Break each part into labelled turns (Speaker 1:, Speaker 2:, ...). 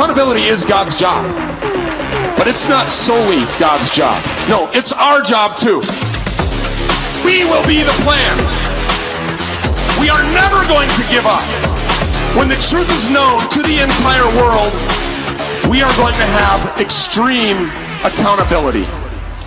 Speaker 1: Accountability is God's job. But it's not solely God's job. No, it's our job too. We will be the plan. We are never going to give up. When the truth is known to the entire world, we are going to have extreme accountability.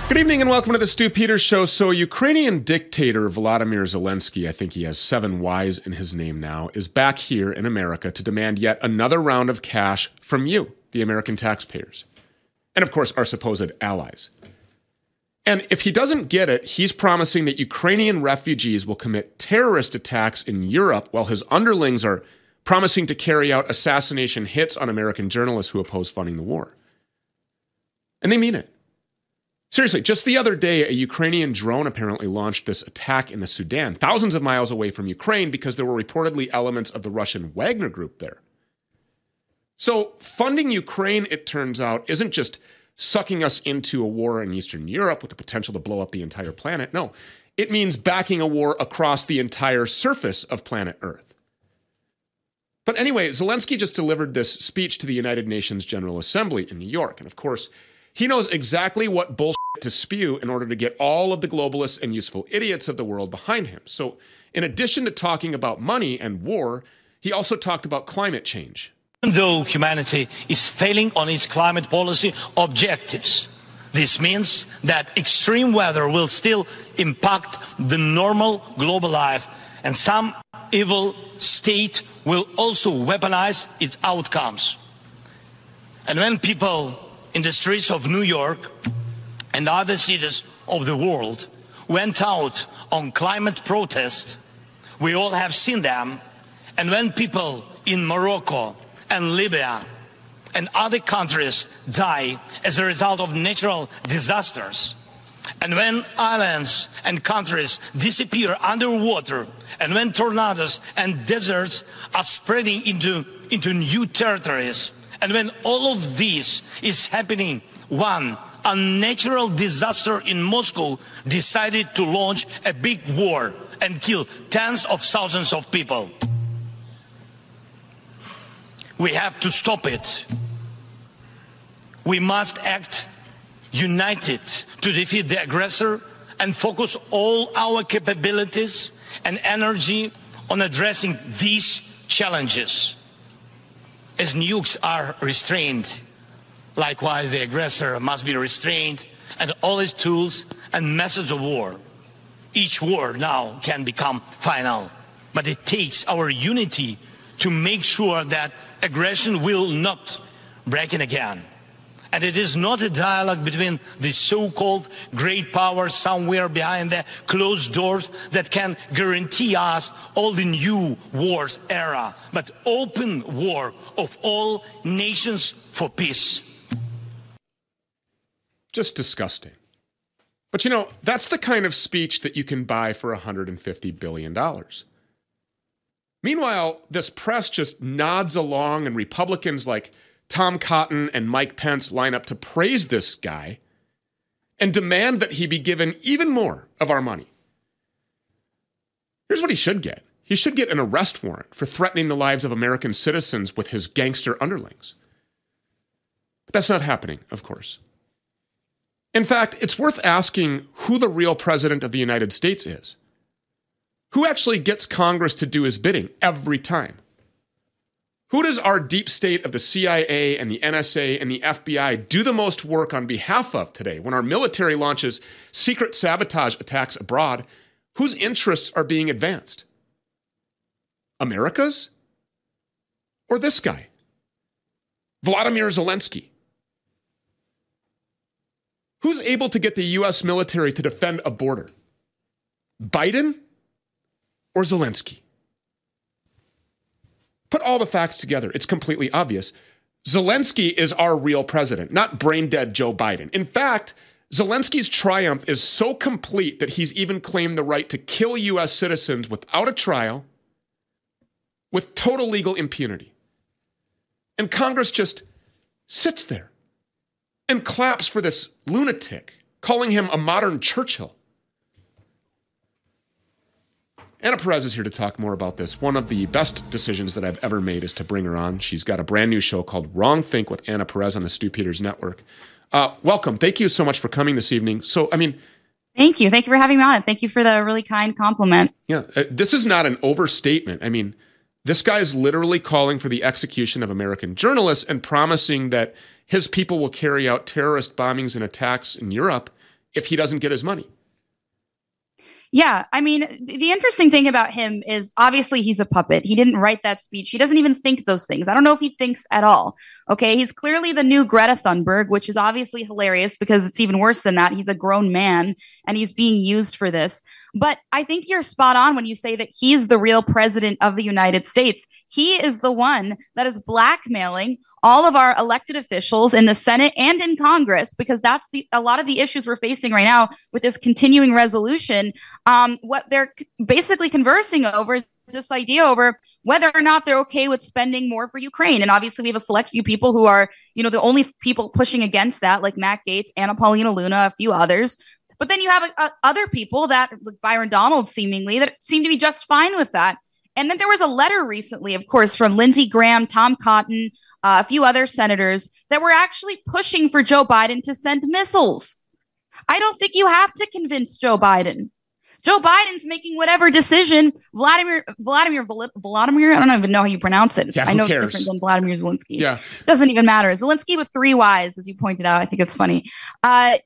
Speaker 2: Good evening and welcome to the Stew Peters Show. So, Ukrainian dictator Vladimir Zelensky, I think he has seven Y's in his name now, is back here in America to demand yet another round of cash from you, the American taxpayers, and of course, our supposed allies. And if he doesn't get it, he's promising that Ukrainian refugees will commit terrorist attacks in Europe while his underlings are promising to carry out assassination hits on American journalists who oppose funding the war. And they mean it. Seriously, just the other day, a Ukrainian drone apparently launched this attack in the Sudan, thousands of miles away from Ukraine, because there were reportedly elements of the Russian Wagner group there. So, funding Ukraine, it turns out, isn't just sucking us into a war in Eastern Europe with the potential to blow up the entire planet. No, it means backing a war across the entire surface of planet Earth. But anyway, Zelensky just delivered this speech to the United Nations General Assembly in New York. And of course, he knows exactly what bullshit to spew in order to get all of the globalists and useful idiots of the world behind him. So, in addition to talking about money and war, he also talked about climate change.
Speaker 3: Even though humanity is failing on its climate policy objectives, this means that extreme weather will still impact the normal global life, and some evil state will also weaponize its outcomes. And when people in the streets of New York and other cities of the world went out on climate protest. We all have seen them. And when people in Morocco and Libya and other countries die as a result of natural disasters, and when islands and countries disappear underwater, and when tornadoes and deserts are spreading into, into new territories, and when all of this is happening, one, a natural disaster in Moscow decided to launch a big war and kill tens of thousands of people. We have to stop it. We must act united to defeat the aggressor and focus all our capabilities and energy on addressing these challenges as nukes are restrained, likewise the aggressor must be restrained and all his tools and methods of war. Each war now can become final, but it takes our unity to make sure that aggression will not break in again. And it is not a dialogue between the so-called great powers somewhere behind the closed doors that can guarantee us all the new wars era, but open war of all nations for peace.
Speaker 2: Just disgusting. But you know, that's the kind of speech that you can buy for $150 billion. Meanwhile, this press just nods along, and Republicans like Tom Cotton and Mike Pence line up to praise this guy and demand that he be given even more of our money. Here's what he should get he should get an arrest warrant for threatening the lives of American citizens with his gangster underlings. But that's not happening, of course. In fact, it's worth asking who the real president of the United States is. Who actually gets Congress to do his bidding every time? Who does our deep state of the CIA and the NSA and the FBI do the most work on behalf of today when our military launches secret sabotage attacks abroad? Whose interests are being advanced? America's? Or this guy? Vladimir Zelensky? Who's able to get the US military to defend a border? Biden or Zelensky? Put all the facts together. It's completely obvious. Zelensky is our real president, not brain dead Joe Biden. In fact, Zelensky's triumph is so complete that he's even claimed the right to kill U.S. citizens without a trial, with total legal impunity. And Congress just sits there and claps for this lunatic, calling him a modern Churchill. Anna Perez is here to talk more about this. One of the best decisions that I've ever made is to bring her on. She's got a brand new show called WrongThink with Anna Perez on the Stew Peters Network. Uh, welcome. Thank you so much for coming this evening. So, I mean,
Speaker 4: Thank you. Thank you for having me on. Thank you for the really kind compliment.
Speaker 2: Yeah, uh, this is not an overstatement. I mean, this guy is literally calling for the execution of American journalists and promising that his people will carry out terrorist bombings and attacks in Europe if he doesn't get his money.
Speaker 4: Yeah, I mean, the interesting thing about him is obviously he's a puppet. He didn't write that speech. He doesn't even think those things. I don't know if he thinks at all. Okay, he's clearly the new Greta Thunberg, which is obviously hilarious because it's even worse than that. He's a grown man and he's being used for this. But I think you're spot on when you say that he's the real president of the United States. He is the one that is blackmailing all of our elected officials in the Senate and in Congress because that's the a lot of the issues we're facing right now with this continuing resolution. Um, what they're basically conversing over is this idea over whether or not they're okay with spending more for Ukraine. And obviously, we have a select few people who are, you know, the only people pushing against that, like Matt Gaetz, Anna Paulina Luna, a few others. But then you have uh, other people that, like Byron Donald, seemingly, that seem to be just fine with that. And then there was a letter recently, of course, from Lindsey Graham, Tom Cotton, uh, a few other senators that were actually pushing for Joe Biden to send missiles. I don't think you have to convince Joe Biden. Joe Biden's making whatever decision. Vladimir Vladimir Vladimir. I don't even know how you pronounce it.
Speaker 2: Yeah,
Speaker 4: I know
Speaker 2: cares?
Speaker 4: it's different than Vladimir Zelensky.
Speaker 2: Yeah,
Speaker 4: doesn't even matter. Zelensky with three Y's, as you pointed out. I think it's funny. Uh,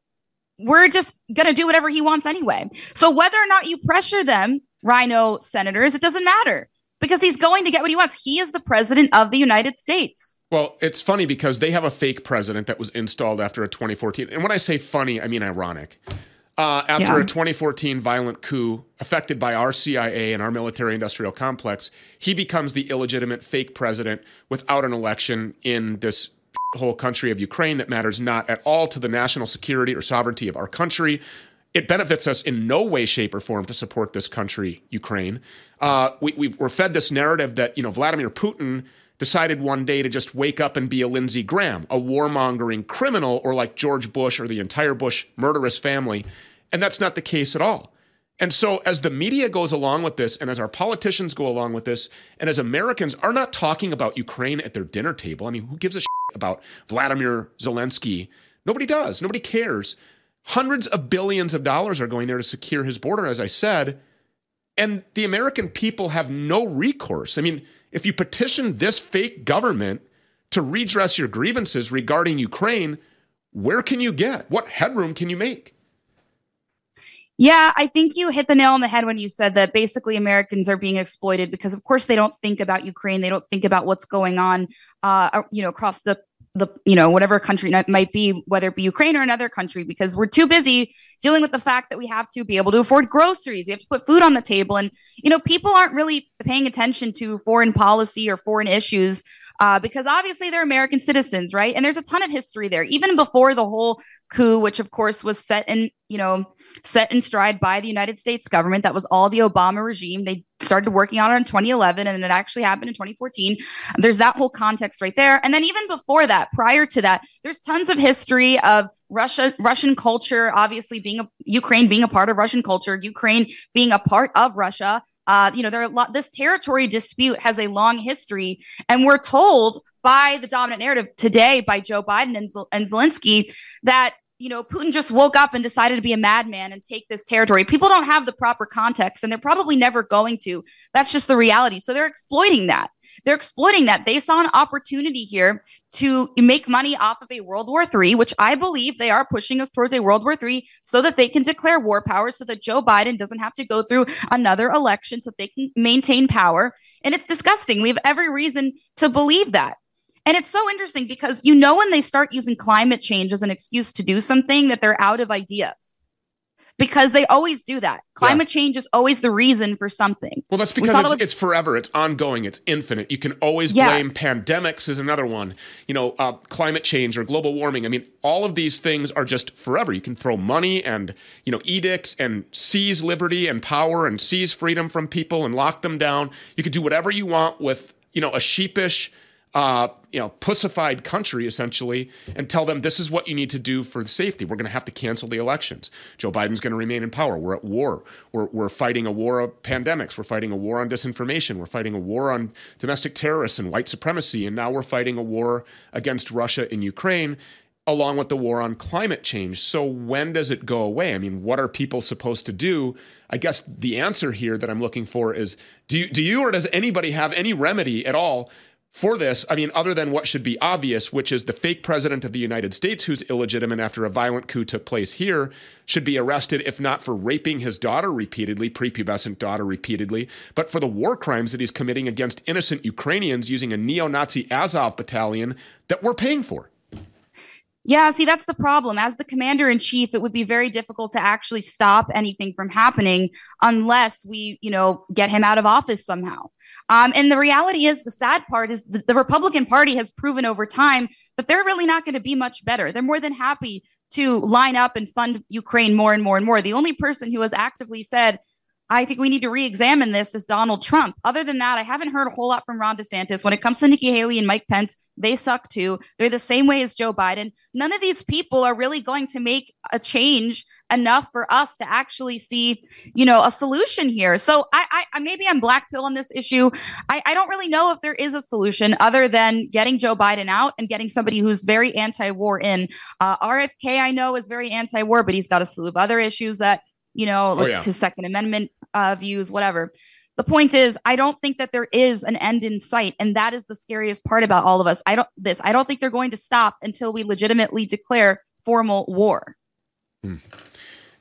Speaker 4: we're just gonna do whatever he wants anyway. So whether or not you pressure them, Rhino senators, it doesn't matter because he's going to get what he wants. He is the president of the United States.
Speaker 2: Well, it's funny because they have a fake president that was installed after a 2014. And when I say funny, I mean ironic. Uh, after yeah. a 2014 violent coup affected by our CIA and our military industrial complex, he becomes the illegitimate fake president without an election in this whole country of Ukraine that matters not at all to the national security or sovereignty of our country. It benefits us in no way, shape, or form to support this country, Ukraine. Uh, we, we were fed this narrative that you know Vladimir Putin decided one day to just wake up and be a Lindsey Graham, a warmongering criminal, or like George Bush or the entire Bush murderous family. And that's not the case at all. And so, as the media goes along with this, and as our politicians go along with this, and as Americans are not talking about Ukraine at their dinner table, I mean, who gives a shit about Vladimir Zelensky? Nobody does. Nobody cares. Hundreds of billions of dollars are going there to secure his border, as I said. And the American people have no recourse. I mean, if you petition this fake government to redress your grievances regarding Ukraine, where can you get? What headroom can you make?
Speaker 4: Yeah, I think you hit the nail on the head when you said that basically Americans are being exploited because, of course, they don't think about Ukraine. They don't think about what's going on, uh, you know, across the the you know whatever country it might be whether it be ukraine or another country because we're too busy dealing with the fact that we have to be able to afford groceries we have to put food on the table and you know people aren't really paying attention to foreign policy or foreign issues uh, because obviously they're American citizens, right? And there's a ton of history there, even before the whole coup, which of course was set in, you know, set in stride by the United States government. That was all the Obama regime. They started working on it in 2011 and it actually happened in 2014. There's that whole context right there. And then even before that, prior to that, there's tons of history of Russia, Russian culture, obviously being a Ukraine being a part of Russian culture, Ukraine being a part of Russia. Uh, you know, there are a lot, this territory dispute has a long history, and we're told by the dominant narrative today by Joe Biden and, and Zelensky that you know, Putin just woke up and decided to be a madman and take this territory. People don't have the proper context and they're probably never going to. That's just the reality. So they're exploiting that. They're exploiting that. They saw an opportunity here to make money off of a World War III, which I believe they are pushing us towards a World War III so that they can declare war power so that Joe Biden doesn't have to go through another election so they can maintain power. And it's disgusting. We have every reason to believe that. And it's so interesting because you know when they start using climate change as an excuse to do something that they're out of ideas because they always do that. Climate yeah. change is always the reason for something.
Speaker 2: Well, that's because it's, with- it's, forever, it's ongoing, it's infinite. You can always yeah. blame pandemics is another one. You know, uh, climate change or global warming. I mean, all of these things are just forever. You can throw money and you know edicts and seize liberty and power and seize freedom from people and lock them down. You can do whatever you want with you know a sheepish uh, you know, pussified country essentially, and tell them this is what you need to do for safety. We're going to have to cancel the elections. Joe Biden's going to remain in power. We're at war. We're, we're fighting a war of pandemics. We're fighting a war on disinformation. We're fighting a war on domestic terrorists and white supremacy. And now we're fighting a war against Russia in Ukraine along with the war on climate change. So when does it go away? I mean, what are people supposed to do? I guess the answer here that I'm looking for is do you, do you or does anybody have any remedy at all for this? I mean, other than what should be obvious, which is the fake president of the United States who's illegitimate after a violent coup took place here should be arrested, if not for raping his daughter repeatedly, prepubescent daughter repeatedly, but for the war crimes that he's committing against innocent Ukrainians using a neo Nazi Azov battalion that we're paying for.
Speaker 4: Yeah, see, that's the problem. As the commander in chief, it would be very difficult to actually stop anything from happening unless we, you know, get him out of office somehow. Um, and the reality is, the sad part is the, the Republican Party has proven over time that they're really not going to be much better. They're more than happy to line up and fund Ukraine more and more and more. The only person who has actively said, I think we need to re-examine this as Donald Trump. Other than that, I haven't heard a whole lot from Ron DeSantis. When it comes to Nikki Haley and Mike Pence, they suck too. They're the same way as Joe Biden. None of these people are really going to make a change enough for us to actually see, you know, a solution here. So I, I maybe I'm black pill on this issue. I, I don't really know if there is a solution other than getting Joe Biden out and getting somebody who's very anti-war in. Uh, RFK, I know, is very anti-war, but he's got a slew of other issues that you know, oh, yeah. his Second Amendment uh, views, whatever. The point is, I don't think that there is an end in sight, and that is the scariest part about all of us. I don't this. I don't think they're going to stop until we legitimately declare formal war.
Speaker 2: Hmm.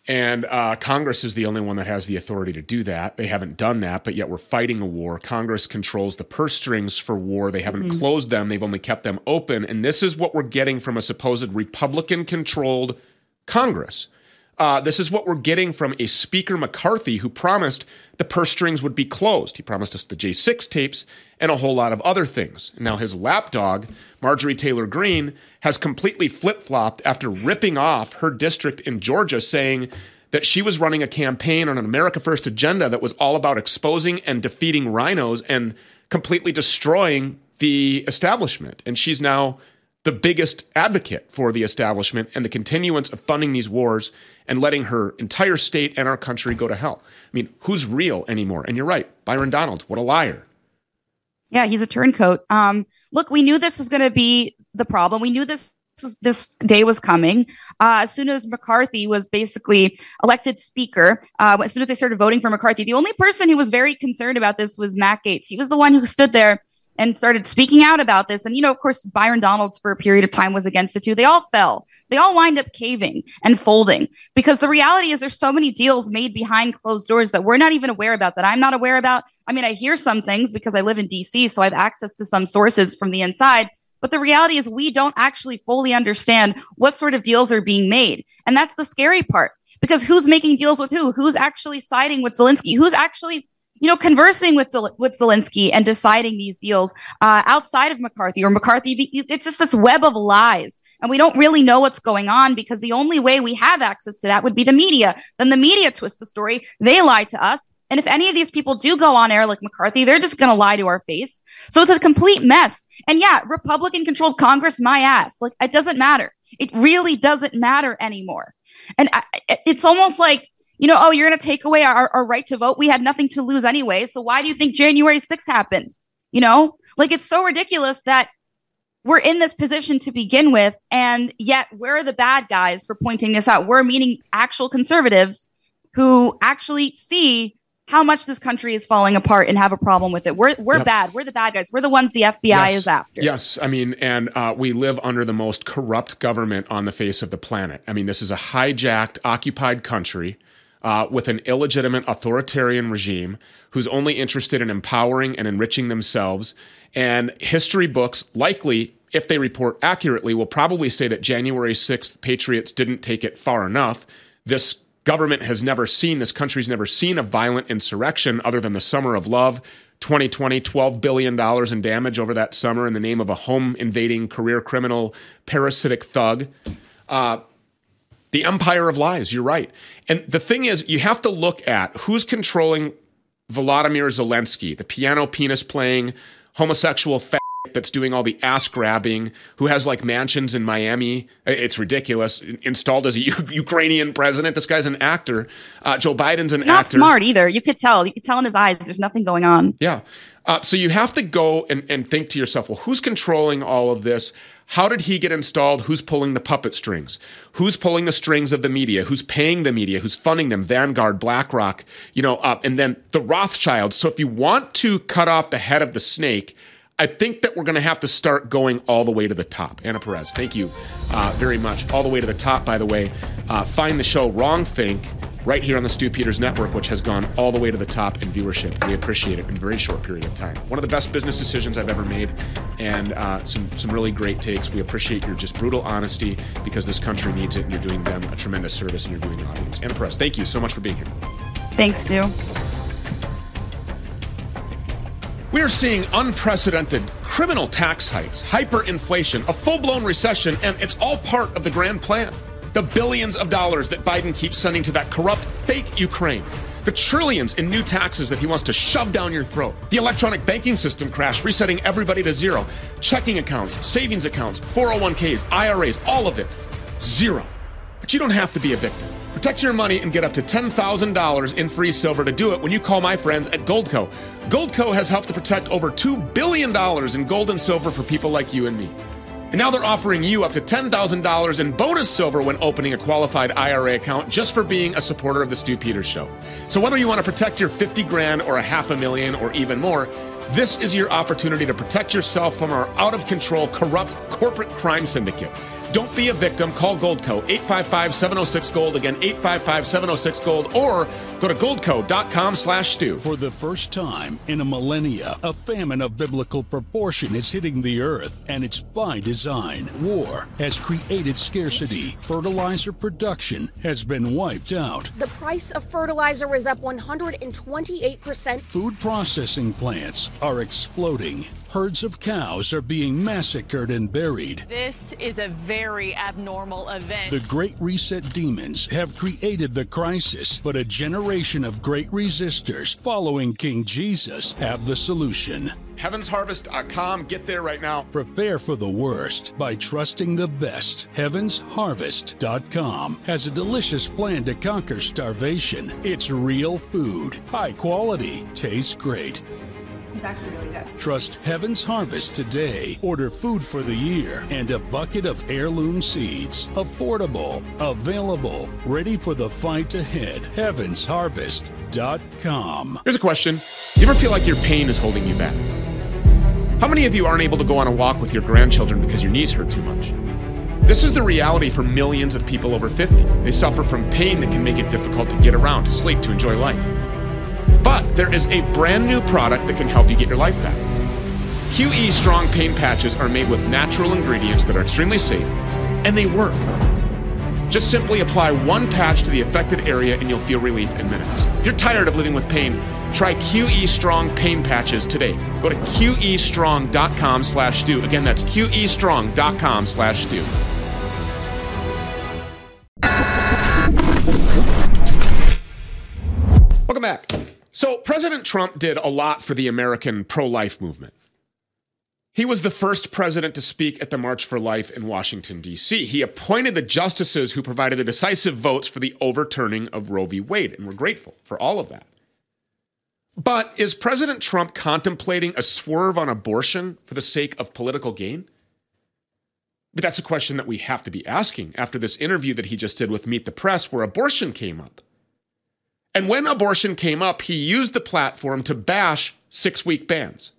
Speaker 2: And uh, Congress is the only one that has the authority to do that. They haven't done that, but yet we're fighting a war. Congress controls the purse strings for war. They haven't mm-hmm. closed them, they've only kept them open. And this is what we're getting from a supposed Republican controlled Congress. Uh, this is what we're getting from a Speaker McCarthy who promised the purse strings would be closed. He promised us the J6 tapes and a whole lot of other things. Now, his lapdog, Marjorie Taylor Greene, has completely flip flopped after ripping off her district in Georgia, saying that she was running a campaign on an America First agenda that was all about exposing and defeating rhinos and completely destroying the establishment. And she's now the biggest advocate for the establishment and the continuance of funding these wars and letting her entire state and our country go to hell. I mean, who's real anymore? And you're right, Byron Donald, what a liar.
Speaker 4: Yeah, he's a turncoat. Um, look, we knew this was going to be the problem. We knew this was this day was coming. Uh, as soon as McCarthy was basically elected speaker, uh, as soon as they started voting for McCarthy, the only person who was very concerned about this was Matt Gaetz. He was the one who stood there and started speaking out about this. And, you know, of course, Byron Donalds for a period of time was against it too. They all fell. They all wind up caving and folding because the reality is there's so many deals made behind closed doors that we're not even aware about, that I'm not aware about. I mean, I hear some things because I live in DC, so I have access to some sources from the inside. But the reality is we don't actually fully understand what sort of deals are being made. And that's the scary part because who's making deals with who? Who's actually siding with Zelensky? Who's actually you know, conversing with with Zelensky and deciding these deals uh, outside of McCarthy or McCarthy. It's just this web of lies, and we don't really know what's going on because the only way we have access to that would be the media. Then the media twists the story. They lie to us. And if any of these people do go on air like McCarthy, they're just going to lie to our face. So it's a complete mess. And yeah, Republican controlled Congress, my ass. Like it doesn't matter. It really doesn't matter anymore. And I, it's almost like you know, oh, you're going to take away our, our right to vote. We had nothing to lose anyway. So why do you think January 6th happened? You know, like it's so ridiculous that we're in this position to begin with. And yet we're the bad guys for pointing this out. We're meaning actual conservatives who actually see how much this country is falling apart and have a problem with it. We're we're yep. bad. We're the bad guys. We're the ones the FBI
Speaker 2: yes.
Speaker 4: is after.
Speaker 2: Yes, I mean, and uh, we live under the most corrupt government on the face of the planet. I mean, this is a hijacked, occupied country uh, with an illegitimate authoritarian regime who's only interested in empowering and enriching themselves. And history books, likely, if they report accurately, will probably say that January 6th Patriots didn't take it far enough. This government has never seen, this country's never seen a violent insurrection other than the Summer of Love. 2020, $12 billion in damage over that summer in the name of a home invading career criminal parasitic thug. Uh, the empire of lies. You're right. And the thing is, you have to look at who's controlling Volodymyr Zelensky, the piano penis playing homosexual fat that's doing all the ass grabbing, who has like mansions in Miami. It's ridiculous. Installed as a U- Ukrainian president. This guy's an actor. Uh, Joe Biden's an
Speaker 4: Not
Speaker 2: actor.
Speaker 4: Not smart either. You could tell. You could tell in his eyes. There's nothing going on.
Speaker 2: Yeah. Uh, so you have to go and, and think to yourself, well, who's controlling all of this? How did he get installed? Who's pulling the puppet strings? Who's pulling the strings of the media? Who's paying the media? Who's funding them? Vanguard, BlackRock, you know, uh, and then the Rothschilds. So if you want to cut off the head of the snake, I think that we're going to have to start going all the way to the top. Anna Perez, thank you uh, very much. All the way to the top, by the way. Uh, find the show WrongThink right here on the Stew Peters Network, which has gone all the way to the top in viewership. We appreciate it in a very short period of time. One of the best business decisions I've ever made, and uh, some some really great takes. We appreciate your just brutal honesty because this country needs it, and you're doing them a tremendous service and you're doing the audience. Anna Perez, thank you so much for being here.
Speaker 4: Thanks, Stew.
Speaker 2: We are seeing unprecedented criminal tax hikes, hyperinflation, a full blown recession, and it's all part of the grand plan. The billions of dollars that Biden keeps sending to that corrupt, fake Ukraine. The trillions in new taxes that he wants to shove down your throat. The electronic banking system crash, resetting everybody to zero. Checking accounts, savings accounts, 401ks, IRAs, all of it. Zero. But you don't have to be a victim. Protect your money and get up to $10,000 in free silver to do it when you call my friends at Goldco. Goldco has helped to protect over $2 billion in gold and silver for people like you and me. And now they're offering you up to $10,000 in bonus silver when opening a qualified IRA account just for being a supporter of the Stew Peters Show. So whether you want to protect your 50 grand or a half a million or even more, this is your opportunity to protect yourself from our out of control, corrupt corporate crime syndicate. Don't be a victim. Call Goldco 855 706 Gold. Again, 855 706 Gold. Or go to goldco.com slash stew.
Speaker 5: For the first time in a millennia, a famine of biblical proportion is hitting the earth, and it's by design. War has created scarcity. Fertilizer production has been wiped out.
Speaker 6: The price of fertilizer is up 128%.
Speaker 5: Food processing plants are exploding. Herds of cows are being massacred and buried.
Speaker 7: This is a very abnormal event.
Speaker 5: The Great Reset demons have created the crisis, but a generation of great resistors following King Jesus have the solution.
Speaker 2: HeavensHarvest.com. Get there right now.
Speaker 5: Prepare for the worst by trusting the best. HeavensHarvest.com has a delicious plan to conquer starvation. It's real food, high quality, tastes great.
Speaker 8: It's actually really good.
Speaker 5: Trust Heaven's Harvest today. Order food for the year and a bucket of heirloom seeds. Affordable, available, ready for the fight ahead. HeavensHarvest.com.
Speaker 2: Here's a question You ever feel like your pain is holding you back? How many of you aren't able to go on a walk with your grandchildren because your knees hurt too much? This is the reality for millions of people over 50. They suffer from pain that can make it difficult to get around, to sleep, to enjoy life. But there is a brand new product that can help you get your life back. QE Strong Pain Patches are made with natural ingredients that are extremely safe, and they work. Just simply apply one patch to the affected area and you'll feel relief in minutes. If you're tired of living with pain, try QE Strong Pain Patches today. Go to QEstrong.com slash stew. Again, that's QEstrong.com slash stew. President Trump did a lot for the American pro life movement. He was the first president to speak at the March for Life in Washington, D.C. He appointed the justices who provided the decisive votes for the overturning of Roe v. Wade, and we're grateful for all of that. But is President Trump contemplating a swerve on abortion for the sake of political gain? But that's a question that we have to be asking after this interview that he just did with Meet the Press, where abortion came up. And when abortion came up, he used the platform to bash six week bans.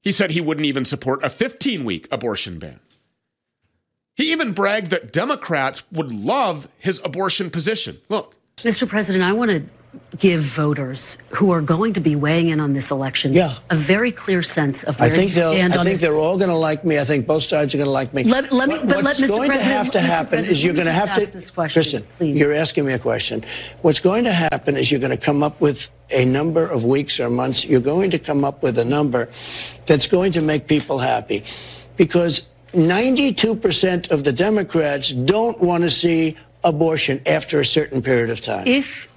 Speaker 2: He said he wouldn't even support a 15 week abortion ban. He even bragged that Democrats would love his abortion position. Look.
Speaker 9: Mr. President, I want to give voters who are going to be weighing in on this election
Speaker 10: yeah.
Speaker 9: a very clear sense of where
Speaker 10: I think
Speaker 9: you stand
Speaker 10: I
Speaker 9: on
Speaker 10: think
Speaker 9: this.
Speaker 10: they're all going to like me. I think both sides are going to like me.
Speaker 9: Let, let me,
Speaker 10: what,
Speaker 9: but
Speaker 10: what's
Speaker 9: let
Speaker 10: going
Speaker 9: President,
Speaker 10: to have to
Speaker 9: Mr.
Speaker 10: happen
Speaker 9: President,
Speaker 10: is you're going to have to
Speaker 9: this question,
Speaker 10: listen.
Speaker 9: please.
Speaker 10: You're asking me a question. What's going to happen is you're going to come up with a number of weeks or months. You're going to come up with a number that's going to make people happy, because 92% of the Democrats don't want to see abortion after a certain period of time.
Speaker 9: If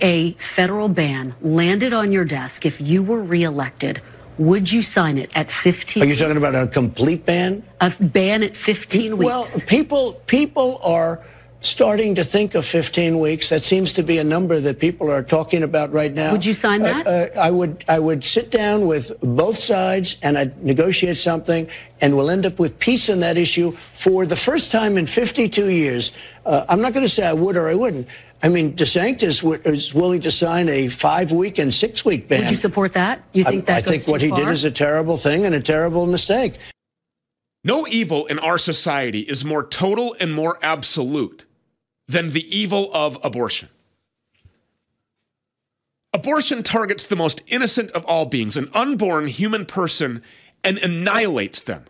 Speaker 9: a federal ban landed on your desk, if you were reelected, Would you sign it at 15?
Speaker 10: Are you talking about a complete ban?
Speaker 9: A ban at 15 weeks.
Speaker 10: Well, people people are starting to think of 15 weeks. That seems to be a number that people are talking about right now.
Speaker 9: Would you sign that?
Speaker 10: Uh, uh, I would. I would sit down with both sides and I'd negotiate something, and we'll end up with peace on that issue for the first time in 52 years. Uh, I'm not going to say I would or I wouldn't. I mean, DeSantis is willing to sign a five-week and six-week ban.
Speaker 9: Would you support that? You think that
Speaker 10: I, I think what he
Speaker 9: far?
Speaker 10: did is a terrible thing and a terrible mistake.
Speaker 2: No evil in our society is more total and more absolute than the evil of abortion. Abortion targets the most innocent of all beings, an unborn human person, and annihilates them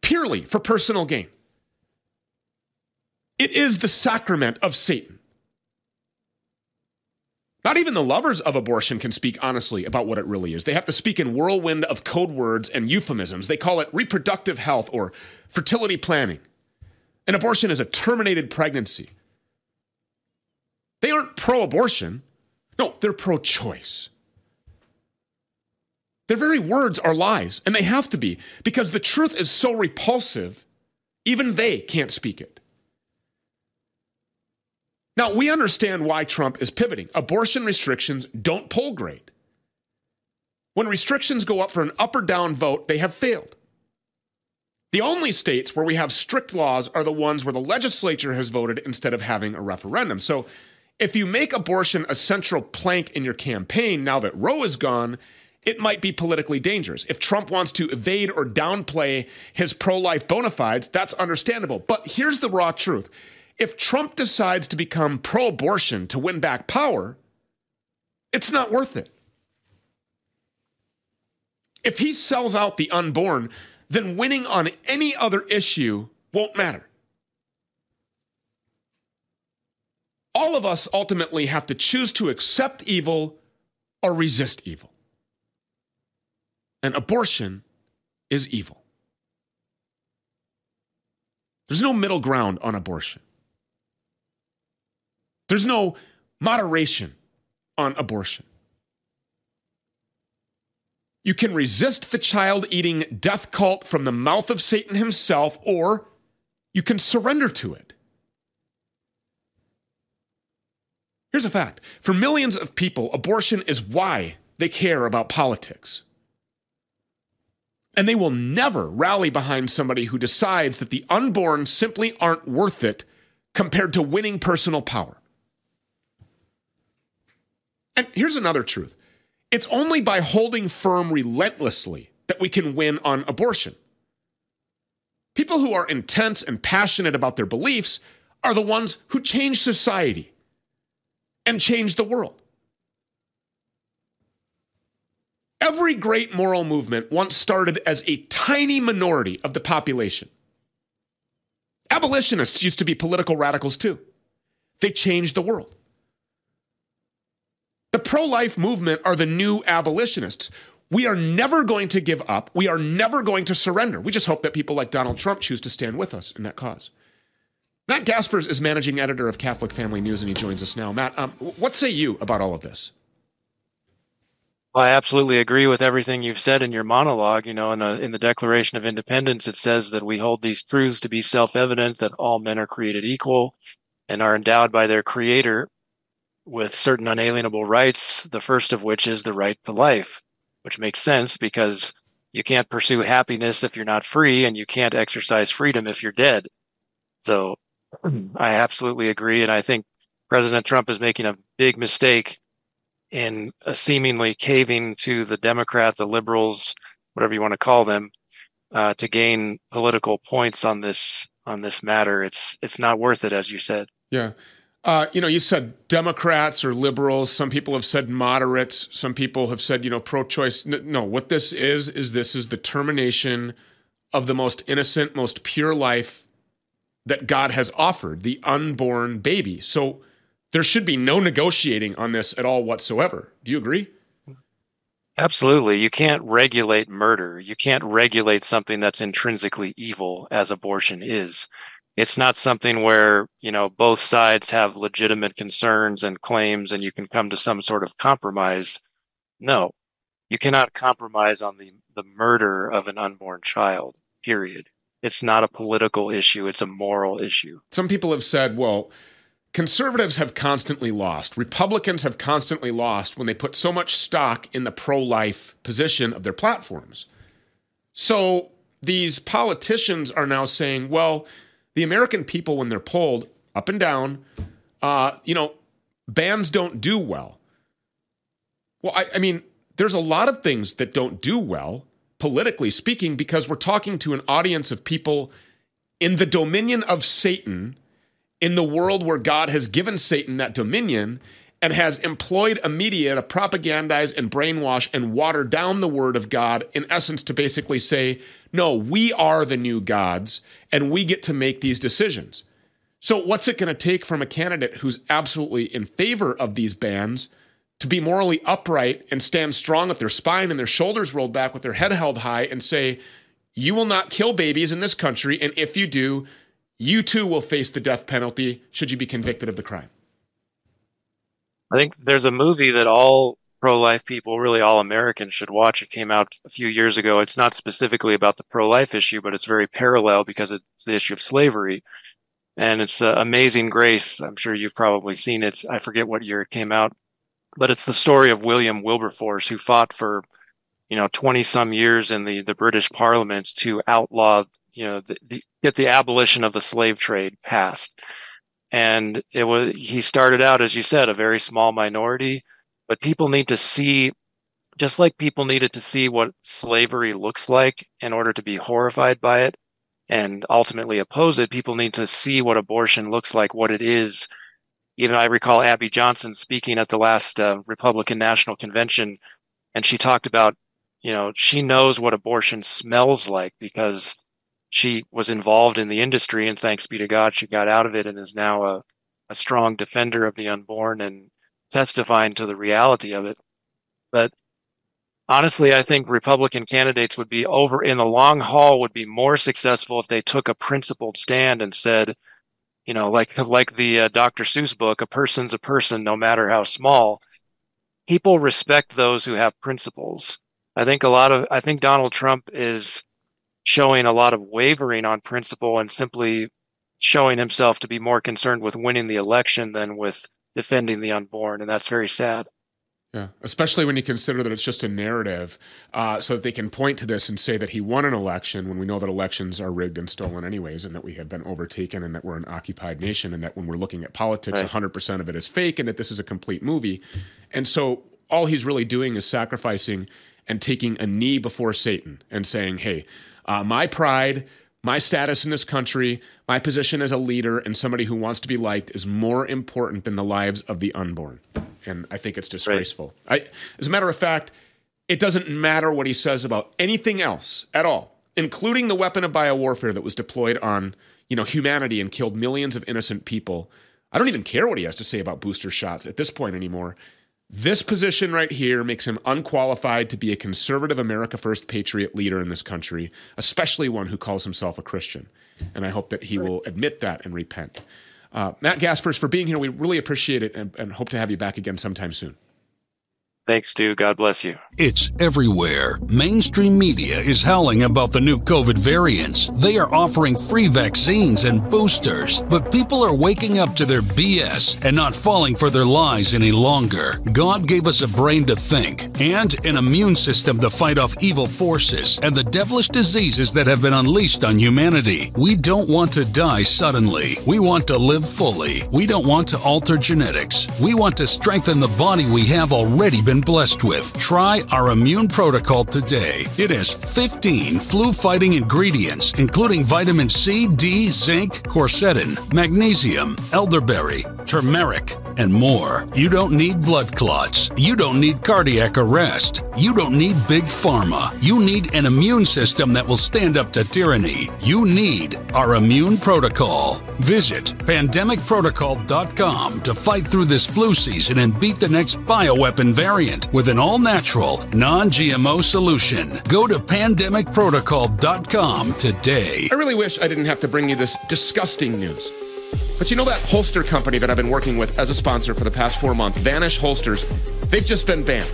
Speaker 2: purely for personal gain. It is the sacrament of Satan. Not even the lovers of abortion can speak honestly about what it really is. They have to speak in whirlwind of code words and euphemisms. They call it reproductive health or fertility planning. An abortion is a terminated pregnancy. They aren't pro abortion. No, they're pro choice. Their very words are lies, and they have to be, because the truth is so repulsive, even they can't speak it. Now, we understand why Trump is pivoting. Abortion restrictions don't poll great. When restrictions go up for an up or down vote, they have failed. The only states where we have strict laws are the ones where the legislature has voted instead of having a referendum. So if you make abortion a central plank in your campaign now that Roe is gone, it might be politically dangerous. If Trump wants to evade or downplay his pro life bona fides, that's understandable. But here's the raw truth if Trump decides to become pro abortion to win back power, it's not worth it. If he sells out the unborn, then winning on any other issue won't matter. all of us ultimately have to choose to accept evil or resist evil. And abortion is evil. There's no middle ground on abortion. There's no moderation on abortion. You can resist the child eating death cult from the mouth of Satan himself, or you can surrender to it. Here's a fact for millions of people, abortion is why they care about politics. And they will never rally behind somebody who decides that the unborn simply aren't worth it compared to winning personal power. And here's another truth it's only by holding firm relentlessly that we can win on abortion. People who are intense and passionate about their beliefs are the ones who change society and change the world. Every great moral movement once started as a tiny minority of the population. Abolitionists used to be political radicals too. They changed the world. The pro life movement are the new abolitionists. We are never going to give up. We are never going to surrender. We just hope that people like Donald Trump choose to stand with us in that cause. Matt Gaspers is managing editor of Catholic Family News, and he joins us now. Matt, um, what say you about all of this?
Speaker 11: I absolutely agree with everything you've said in your monologue. You know, in, in the Declaration of Independence, it says that we hold these truths to be self evident that all men are created equal and are endowed by their Creator with certain unalienable rights, the first of which is the right to life, which makes sense because you can't pursue happiness if you're not free, and you can't exercise freedom if you're dead. So I absolutely agree. And I think President Trump is making a big mistake in seemingly caving to the Democrat, the liberals, whatever you want to call them, uh, to gain political points on this on this matter. It's it's not worth it, as you said.
Speaker 2: Yeah. Uh, you know, you said Democrats or liberals. Some people have said moderates. Some people have said, you know, pro-choice. No, what this is is this is the termination of the most innocent, most pure life that God has offered, the unborn baby. So there should be no negotiating on this at all whatsoever. Do you agree?
Speaker 11: Absolutely. You can't regulate murder. You can't regulate something that's intrinsically evil as abortion is. It's not something where, you know, both sides have legitimate concerns and claims and you can come to some sort of compromise. No. you cannot compromise on the, the murder of an unborn child, period. It's not a political issue, it's a moral issue.
Speaker 2: Some people have said, well, conservatives have constantly lost. Republicans have constantly lost when they put so much stock in the pro life position of their platforms. So these politicians are now saying, well, the American people, when they're polled up and down, uh, you know, bans don't do well. Well, I, I mean, there's a lot of things that don't do well, politically speaking, because we're talking to an audience of people in the dominion of Satan, in the world where God has given Satan that dominion and has employed a media to propagandize and brainwash and water down the word of God, in essence, to basically say, no, we are the new gods and we get to make these decisions. So, what's it going to take from a candidate who's absolutely in favor of these bans to be morally upright and stand strong with their spine and their shoulders rolled back with their head held high and say, You will not kill babies in this country. And if you do, you too will face the death penalty should you be convicted of the crime.
Speaker 11: I think there's a movie that all pro life people, really all Americans, should watch. It came out a few years ago. It's not specifically about the pro life issue, but it's very parallel because it's the issue of slavery and it's uh, Amazing Grace. I'm sure you've probably seen it. I forget what year it came out, but it's the story of William Wilberforce who fought for, you know, 20 some years in the the British Parliament to outlaw, you know, the, the, get the abolition of the slave trade passed. And it was he started out, as you said, a very small minority, but people need to see. Just like people needed to see what slavery looks like in order to be horrified by it, and ultimately oppose it, people need to see what abortion looks like, what it is. Even I recall Abby Johnson speaking at the last uh, Republican National Convention, and she talked about, you know, she knows what abortion smells like because she was involved in the industry, and thanks be to God, she got out of it and is now a, a strong defender of the unborn and testifying to the reality of it. But honestly, I think Republican candidates would be over in the long haul would be more successful if they took a principled stand and said, you know, like like the uh, Dr. Seuss book, a person's a person, no matter how small. People respect those who have principles. I think a lot of I think Donald Trump is showing a lot of wavering on principle and simply showing himself to be more concerned with winning the election than with defending the unborn, and that's very sad.
Speaker 2: Yeah, especially when you consider that it's just a narrative, uh, so that they can point to this and say that he won an election when we know that elections are rigged and stolen anyways, and that we have been overtaken, and that we're an occupied nation, and that when we're looking at politics, right. 100% of it is fake, and that this is a complete movie. And so all he's really doing is sacrificing and taking a knee before Satan and saying, hey, uh, my pride, my status in this country, my position as a leader and somebody who wants to be liked is more important than the lives of the unborn. And I think it's disgraceful. Right. I, as a matter of fact, it doesn't matter what he says about anything else at all, including the weapon of biowarfare that was deployed on, you know, humanity and killed millions of innocent people. I don't even care what he has to say about booster shots at this point anymore. This position right here makes him unqualified to be a conservative America First patriot leader in this country, especially one who calls himself a Christian. And I hope that he will admit that and repent. Uh, Matt Gaspers, for being here, we really appreciate it and, and hope to have you back again sometime soon.
Speaker 11: Thanks, Stew. God bless you.
Speaker 5: It's everywhere. Mainstream media is howling about the new COVID variants. They are offering free vaccines and boosters, but people are waking up to their BS and not falling for their lies any longer. God gave us a brain to think and an immune system to fight off evil forces and the devilish diseases that have been unleashed on humanity. We don't want to die suddenly. We want to live fully. We don't want to alter genetics. We want to strengthen the body we have already been been blessed with. Try our immune protocol today. It has 15 flu fighting ingredients, including vitamin C, D, zinc, quercetin, magnesium, elderberry, turmeric, and more. You don't need blood clots. You don't need cardiac arrest. You don't need big pharma. You need an immune system that will stand up to tyranny. You need our immune protocol. Visit pandemicprotocol.com to fight through this flu season and beat the next bioweapon variant with an all natural, non GMO solution. Go to pandemicprotocol.com today.
Speaker 2: I really wish I didn't have to bring you this disgusting news. But you know that holster company that I've been working with as a sponsor for the past four months, Vanish Holsters, they've just been banned.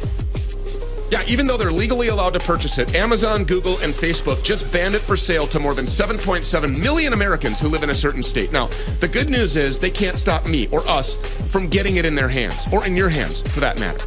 Speaker 2: Yeah, even though they're legally allowed to purchase it, Amazon, Google, and Facebook just banned it for sale to more than 7.7 million Americans who live in a certain state. Now, the good news is they can't stop me or us from getting it in their hands, or in your hands for that matter.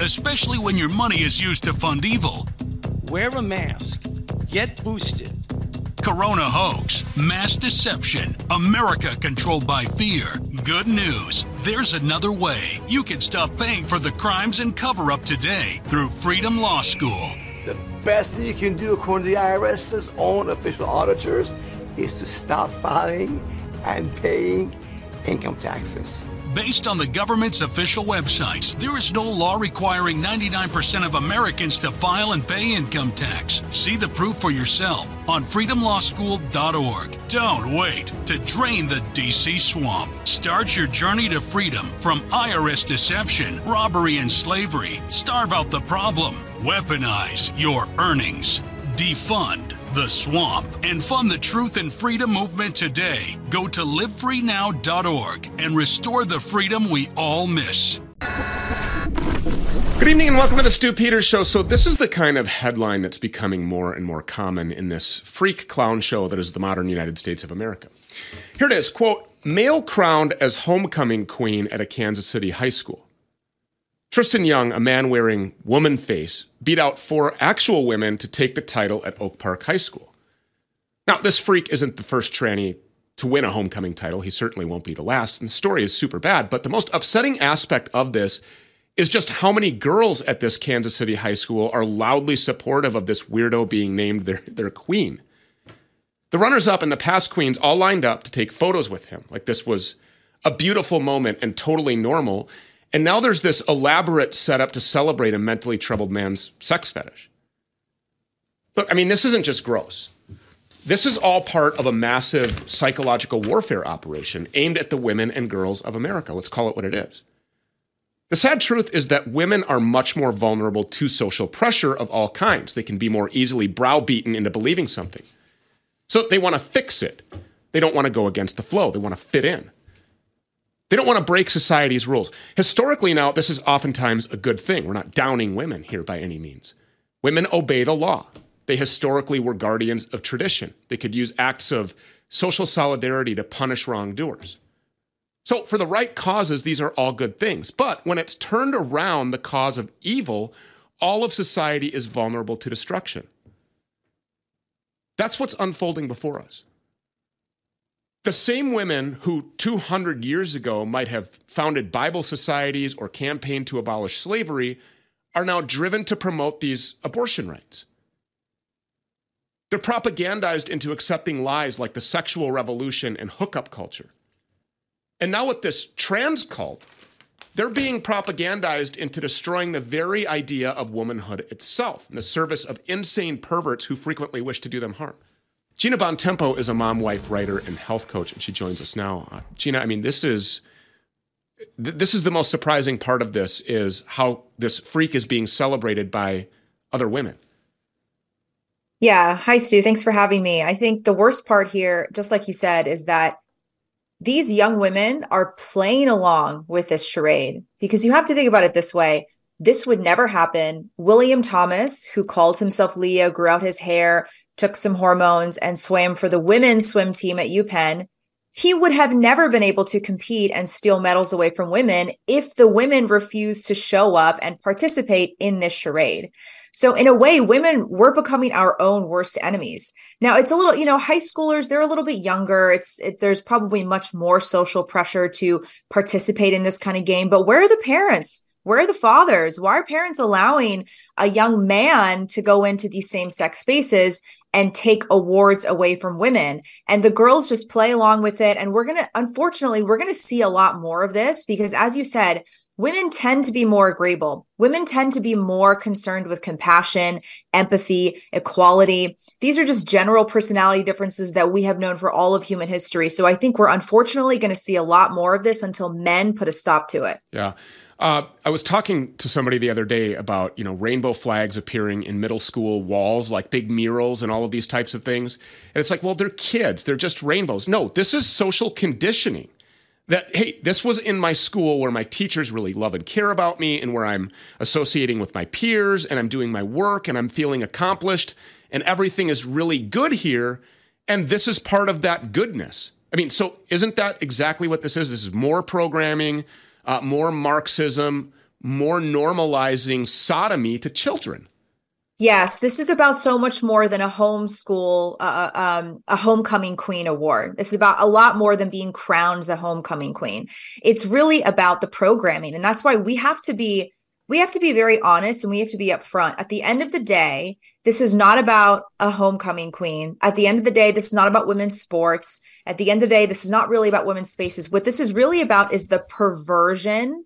Speaker 5: especially when your money is used to fund evil.
Speaker 12: Wear a mask. Get boosted.
Speaker 5: Corona hoax, mass deception, America controlled by fear. Good news. There's another way. You can stop paying for the crimes and cover up today through Freedom Law School.
Speaker 13: The best thing you can do, according to the IRS's own official auditors, is to stop filing and paying income taxes.
Speaker 5: Based on the government's official websites, there is no law requiring 99% of Americans to file and pay income tax. See the proof for yourself on freedomlawschool.org. Don't wait to drain the DC swamp. Start your journey to freedom from IRS deception, robbery, and slavery. Starve out the problem. Weaponize your earnings. Defund the swamp and fund the truth and freedom movement today. Go to livefreenow.org and restore the freedom we all miss.
Speaker 2: Good evening and welcome to the Stew Peters Show. So, this is the kind of headline that's becoming more and more common in this freak clown show that is the modern United States of America. Here it is quote, male crowned as homecoming queen at a Kansas City high school. Tristan Young, a man wearing woman face, beat out four actual women to take the title at Oak Park High School. Now, this freak isn't the first tranny to win a homecoming title. He certainly won't be the last. And the story is super bad. But the most upsetting aspect of this is just how many girls at this Kansas City high school are loudly supportive of this weirdo being named their, their queen. The runners up and the past queens all lined up to take photos with him. Like this was a beautiful moment and totally normal. And now there's this elaborate setup to celebrate a mentally troubled man's sex fetish. Look, I mean, this isn't just gross. This is all part of a massive psychological warfare operation aimed at the women and girls of America. Let's call it what it is. The sad truth is that women are much more vulnerable to social pressure of all kinds. They can be more easily browbeaten into believing something. So they want to fix it. They don't want to go against the flow. They want to fit in. They don't want to break society's rules. Historically, now, this is oftentimes a good thing. We're not downing women here by any means. Women obey the law. They historically were guardians of tradition. They could use acts of social solidarity to punish wrongdoers. So, for the right causes, these are all good things. But when it's turned around the cause of evil, all of society is vulnerable to destruction. That's what's unfolding before us. The same women who 200 years ago might have founded Bible societies or campaigned to abolish slavery are now driven to promote these abortion rights. They're propagandized into accepting lies like the sexual revolution and hookup culture. And now, with this trans cult, they're being propagandized into destroying the very idea of womanhood itself in the service of insane perverts who frequently wish to do them harm. Gina Bontempo is a mom, wife, writer, and health coach, and she joins us now. Uh, Gina, I mean, this is th- this is the most surprising part of this is how this freak is being celebrated by other women.
Speaker 14: Yeah. Hi, Stew. Thanks for having me. I think the worst part here, just like you said, is that these young women are playing along with this charade because you have to think about it this way. This would never happen. William Thomas, who called himself Lia, grew out his hair, took some hormones, and swam for the women's swim team at UPenn. He would have never been able to compete and steal medals away from women if the women refused to show up and participate in this charade. So in a way, women we're becoming our own worst enemies. Now it's a little, you know, high schoolers they're a little bit younger. It's it, there's probably much more social pressure to participate in this kind of game. But where are the parents? Where are the fathers? Why are parents allowing a young man to go into these same sex spaces and take awards away from women? And the girls just play along with it. And we're going to, unfortunately, we're going to see a lot more of this because, as you said, women tend to be more agreeable. Women tend to be more concerned with compassion, empathy, equality. These are just general personality differences that we have known for all of human history. So I think we're unfortunately going to see a lot more of this until men put a stop to it.
Speaker 2: Yeah. Uh, I was talking to somebody the other day about you know rainbow flags appearing in middle school walls, like big murals and all of these types of things. And it's like, well, they're kids; they're just rainbows. No, this is social conditioning. That hey this was in my school where my teachers really love and care about me and where i'm associating with my peers and i'm doing my work and i'm feeling accomplished and everything is really good here. And this is part of that goodness. I mean so isn't that exactly what this is? This is more programming uh, more marxism more normalizing sodomy to children
Speaker 14: Yes, this is about so much more than a homeschool, uh, uh, um, a homecoming queen award. This is about a lot more than being crowned the homecoming queen. It's really about the programming, and that's why we have to be we have to be very honest and we have to be upfront. At the end of the day, this is not about a homecoming queen. At the end of the day, this is not about women's sports. At the end of the day, this is not really about women's spaces. What this is really about is the perversion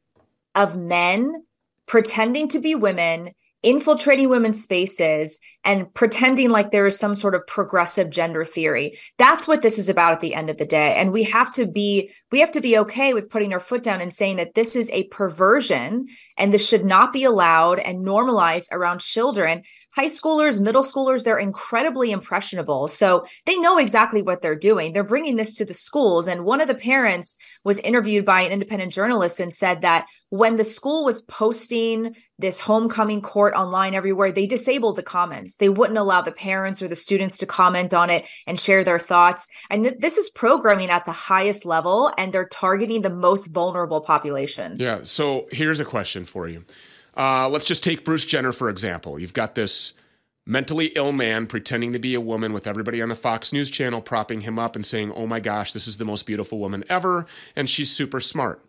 Speaker 14: of men pretending to be women infiltrating women's spaces and pretending like there is some sort of progressive gender theory that's what this is about at the end of the day and we have to be we have to be okay with putting our foot down and saying that this is a perversion and this should not be allowed and normalized around children high schoolers, middle schoolers, they're incredibly impressionable. So they know exactly what they're doing. They're bringing this to the schools. And one of the parents was interviewed by an independent journalist and said that when the school was posting this homecoming court online everywhere, they disabled the comments. They wouldn't allow the parents or the students to comment on it and share their thoughts. And th- this is programming at the highest level, and they're targeting the most vulnerable populations.
Speaker 2: Yeah. So here's a question for you. Uh, let's just take Bruce Jenner, for example. You've got this mentally ill man pretending to be a woman with everybody on the Fox News channel propping him up and saying, oh my gosh, this is the most beautiful woman ever, and she's super smart.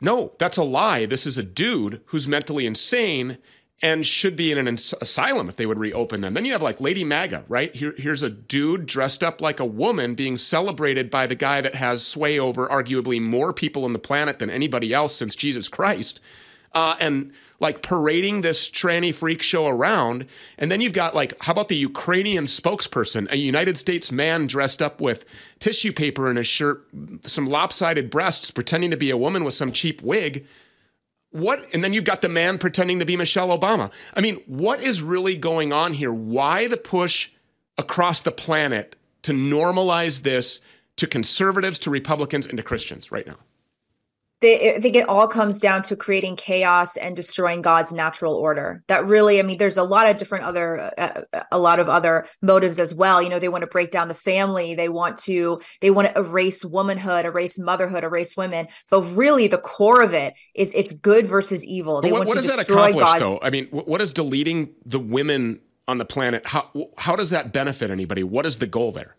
Speaker 2: No, that's a lie. This is a dude who's mentally insane and should be in an ins- asylum if they would reopen them. Then you have like Lady MAGA, right? Here, here's a dude dressed up like a woman being celebrated by the guy that has sway over arguably more people on the planet than anybody else since Jesus Christ uh, and like parading this tranny freak show around. And then you've got like, how about the Ukrainian spokesperson, a United States man dressed up with tissue paper in a shirt, some lopsided breasts, pretending to be a woman with some cheap wig. What? And then you've got the man pretending to be Michelle Obama. I mean, what is really going on here? Why the push across the planet to normalize this to conservatives, to Republicans, and to Christians right now?
Speaker 14: They, I think it all comes down to creating chaos and destroying God's natural order. That really, I mean, there's a lot of different other, uh, uh, a lot of other motives as well. You know, they want to break down the family. They want to, they want to erase womanhood, erase motherhood, erase women. But really, the core of it is it's good versus evil. They
Speaker 2: what,
Speaker 14: want
Speaker 2: what
Speaker 14: to
Speaker 2: does
Speaker 14: destroy
Speaker 2: that accomplish,
Speaker 14: God's.
Speaker 2: though? I mean, what is deleting the women on the planet? How how does that benefit anybody? What is the goal there?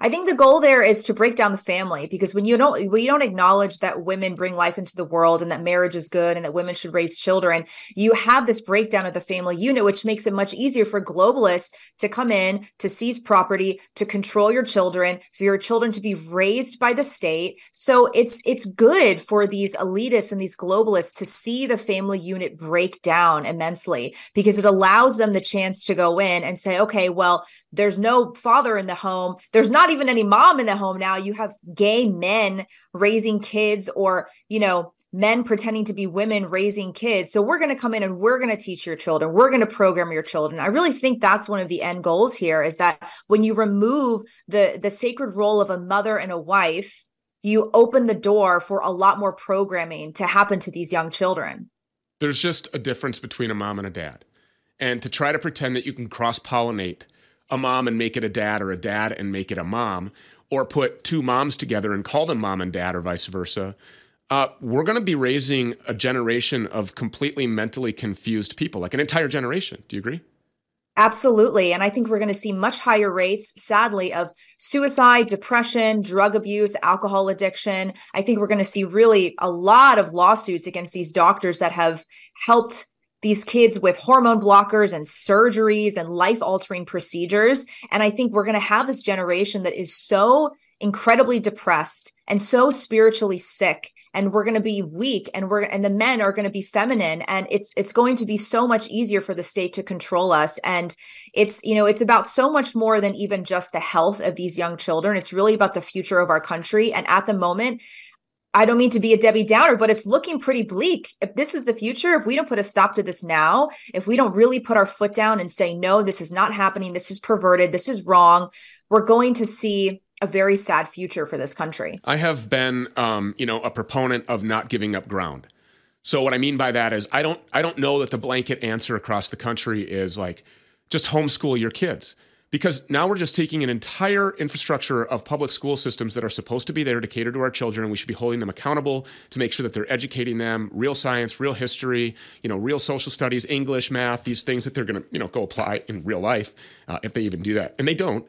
Speaker 14: I think the goal there is to break down the family because when you don't when you don't acknowledge that women bring life into the world and that marriage is good and that women should raise children, you have this breakdown of the family unit, which makes it much easier for globalists to come in, to seize property, to control your children, for your children to be raised by the state. So it's it's good for these elitists and these globalists to see the family unit break down immensely because it allows them the chance to go in and say, okay, well, there's no father in the home. There's not even any mom in the home now. You have gay men raising kids or, you know, men pretending to be women raising kids. So we're going to come in and we're going to teach your children. We're going to program your children. I really think that's one of the end goals here is that when you remove the the sacred role of a mother and a wife, you open the door for a lot more programming to happen to these young children.
Speaker 2: There's just a difference between a mom and a dad. And to try to pretend that you can cross pollinate a mom and make it a dad or a dad and make it a mom, or put two moms together and call them mom and dad or vice versa. Uh, we're going to be raising a generation of completely mentally confused people, like an entire generation. Do you agree?
Speaker 14: Absolutely. And I think we're going to see much higher rates, sadly, of suicide, depression, drug abuse, alcohol addiction. I think we're going to see really a lot of lawsuits against these doctors that have helped these kids with hormone blockers and surgeries and life altering procedures. And I think we're going to have this generation that is so incredibly depressed and so spiritually sick and we're going to be weak and we're and the men are going to be feminine. And it's it's going to be so much easier for the state to control us. And it's you know it's about so much more than even just the health of these young children. It's really about the future of our country. And at the moment I don't mean to be a Debbie Downer, but it's looking pretty bleak. If this is the future, if we don't put a stop to this now, if we don't really put our foot down and say, no, this is not happening, this is perverted, this is wrong, we're going to see a very sad future for this country.
Speaker 2: I have been, um, you know, a proponent of not giving up ground. So what I mean by that is I don't I don't know that the blanket answer across the country is like just homeschool your kids because now we're just taking an entire infrastructure of public school systems that are supposed to be there to cater to our children and we should be holding them accountable to make sure that they're educating them real science real history you know real social studies english math these things that they're going to you know go apply in real life uh, if they even do that. And they don't.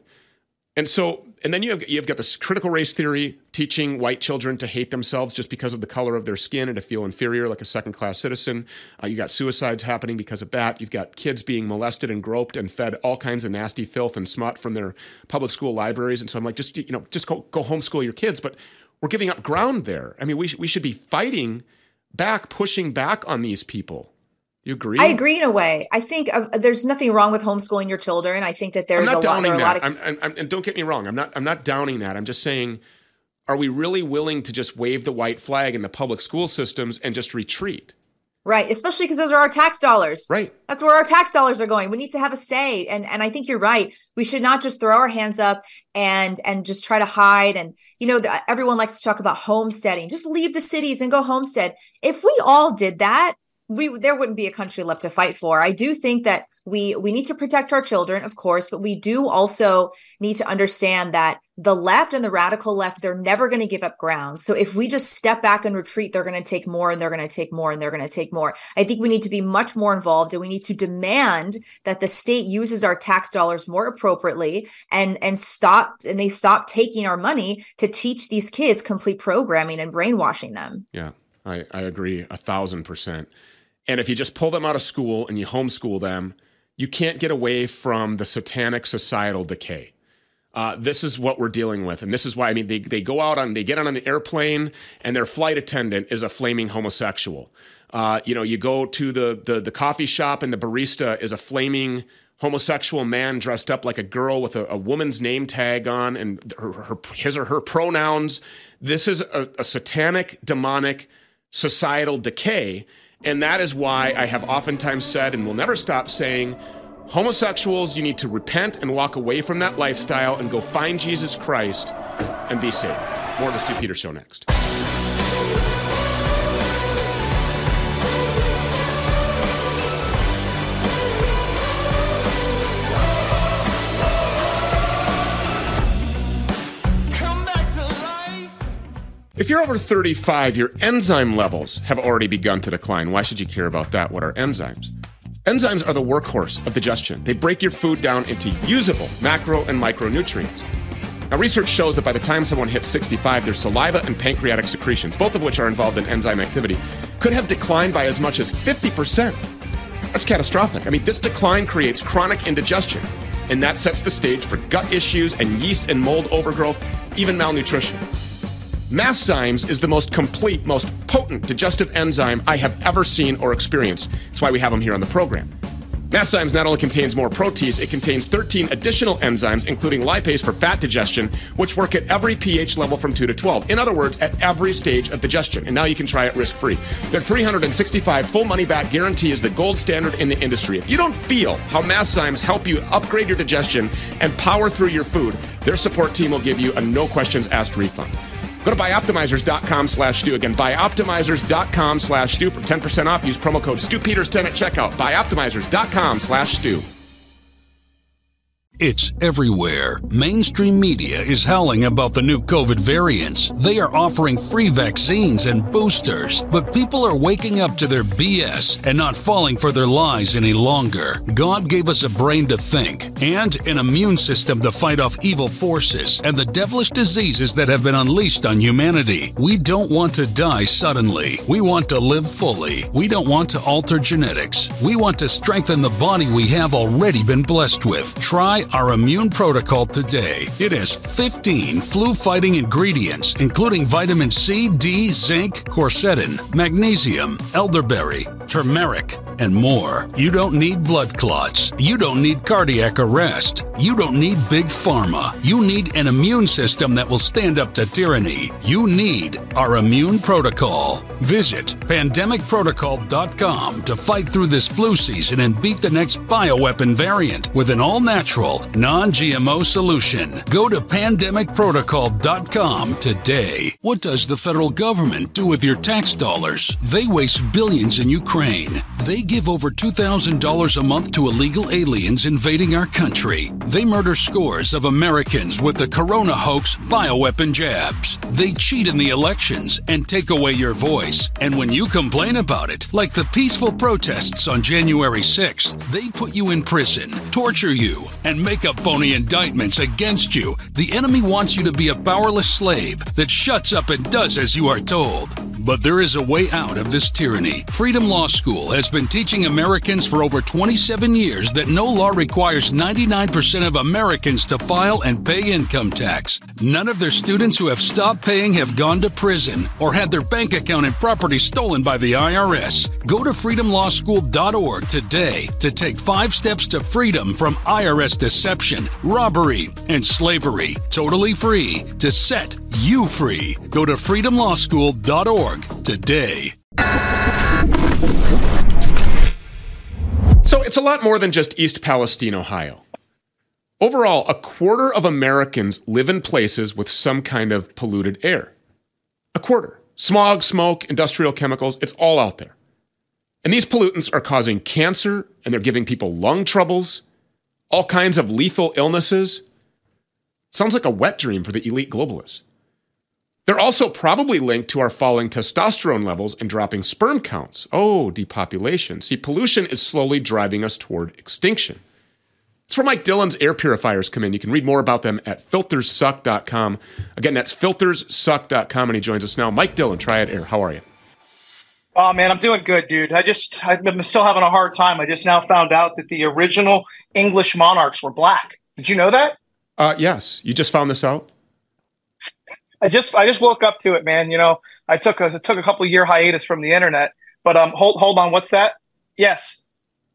Speaker 2: And so, and then you have you've got this critical race theory teaching white children to hate themselves just because of the color of their skin and to feel inferior like a second class citizen. Uh, you got suicides happening because of that. You've got kids being molested and groped and fed all kinds of nasty filth and smut from their public school libraries. And so I'm like, just you know, just go go homeschool your kids. But we're giving up ground there. I mean, we sh- we should be fighting back, pushing back on these people. You agree?
Speaker 14: I agree in a way. I think uh, there's nothing wrong with homeschooling your children. I think that there's
Speaker 2: I'm not
Speaker 14: a lot,
Speaker 2: downing
Speaker 14: a
Speaker 2: that.
Speaker 14: lot of.
Speaker 2: I'm, I'm, I'm, and don't get me wrong. I'm not. I'm not downing that. I'm just saying, are we really willing to just wave the white flag in the public school systems and just retreat?
Speaker 14: Right, especially because those are our tax dollars.
Speaker 2: Right.
Speaker 14: That's where our tax dollars are going. We need to have a say. And and I think you're right. We should not just throw our hands up and and just try to hide and you know the, everyone likes to talk about homesteading. Just leave the cities and go homestead. If we all did that, we there wouldn't be a country left to fight for. I do think that we we need to protect our children, of course, but we do also need to understand that the left and the radical left they're never going to give up ground. So if we just step back and retreat, they're going to take more and they're going to take more and they're going to take more. I think we need to be much more involved and we need to demand that the state uses our tax dollars more appropriately and and stop and they stop taking our money to teach these kids complete programming and brainwashing them.
Speaker 2: Yeah. I, I agree a thousand percent. And if you just pull them out of school and you homeschool them, you can't get away from the satanic societal decay. Uh, this is what we're dealing with. And this is why, I mean, they, they go out on, they get on an airplane and their flight attendant is a flaming homosexual. Uh, you know, you go to the, the, the coffee shop and the barista is a flaming homosexual man dressed up like a girl with a, a woman's name tag on and her, her, his or her pronouns. This is a, a satanic, demonic societal decay. And that is why I have oftentimes said and will never stop saying homosexuals, you need to repent and walk away from that lifestyle and go find Jesus Christ and be saved. More of the Stew Peter Show next. If you're over 35, your enzyme levels have already begun to decline. Why should you care about that? What are enzymes? Enzymes are the workhorse of digestion. They break your food down into usable macro and micronutrients. Now, research shows that by the time someone hits 65, their saliva and pancreatic secretions, both of which are involved in enzyme activity, could have declined by as much as 50%. That's catastrophic. I mean, this decline creates chronic indigestion, and that sets the stage for gut issues and yeast and mold overgrowth, even malnutrition. Masszymes is the most complete, most potent digestive enzyme I have ever seen or experienced. That's why we have them here on the program. Masszymes not only contains more protease, it contains 13 additional enzymes, including lipase for fat digestion, which work at every pH level from 2 to 12. In other words, at every stage of digestion. And now you can try it risk free. Their 365 full money back guarantee is the gold standard in the industry. If you don't feel how Masszymes help you upgrade your digestion and power through your food, their support team will give you a no questions asked refund. Go to bioptimizers.com slash Stew. Again, bioptimizers.com slash Stew for 10% off. Use promo code StewPeters10 at checkout. Bioptimizers.com slash Stew.
Speaker 5: It's everywhere. Mainstream media is howling about the new COVID variants. They are offering free vaccines and boosters, but people are waking up to their BS and not falling for their lies any longer. God gave us a brain to think and an immune system to fight off evil forces and the devilish diseases that have been unleashed on humanity. We don't want to die suddenly. We want to live fully. We don't want to alter genetics. We want to strengthen the body we have already been blessed with. Try our immune protocol today. It has 15 flu fighting ingredients, including vitamin C, D, zinc, quercetin, magnesium, elderberry, turmeric, and more. You don't need blood clots. You don't need cardiac arrest. You don't need big pharma. You need an immune system that will stand up to tyranny. You need our immune protocol. Visit pandemicprotocol.com to fight through this flu season and beat the next bioweapon variant with an all natural, non GMO solution. Go to pandemicprotocol.com today. What does the federal government do with your tax dollars? They waste billions in Ukraine. They give over $2,000 a month to illegal aliens invading our country. They murder scores of Americans with the corona hoax bioweapon jabs. They cheat in the elections and take away your voice. And when you complain about it, like the peaceful protests on January 6th, they put you in prison, torture you, and make up phony indictments against you. The enemy wants you to be a powerless slave that shuts up and does as you are told. But there is a way out of this tyranny. Freedom Law School has been teaching Americans for over 27 years that no law requires 99% of Americans to file and pay income tax. None of their students who have stopped paying have gone to prison or had their bank account and property stolen by the IRS. Go to freedomlawschool.org today to take five steps to freedom from IRS deception, robbery, and slavery. Totally free to set you free. Go to freedomlawschool.org today.
Speaker 2: So it's a lot more than just East Palestine, Ohio. Overall, a quarter of Americans live in places with some kind of polluted air. A quarter. Smog, smoke, industrial chemicals, it's all out there. And these pollutants are causing cancer and they're giving people lung troubles, all kinds of lethal illnesses. Sounds like a wet dream for the elite globalists. They're also probably linked to our falling testosterone levels and dropping sperm counts. Oh, depopulation. See, pollution is slowly driving us toward extinction. It's where Mike Dillon's air purifiers come in. You can read more about them at filterssuck.com. Again, that's filterssuck.com, and he joins us now. Mike Dillon, Triad Aer. How are you?
Speaker 15: Oh man, I'm doing good, dude. I just I'm still having a hard time. I just now found out that the original English monarchs were black. Did you know that?
Speaker 2: Uh, yes. You just found this out.
Speaker 15: I just I just woke up to it, man. You know, I took a took a couple year hiatus from the internet, but um, hold hold on. What's that? Yes,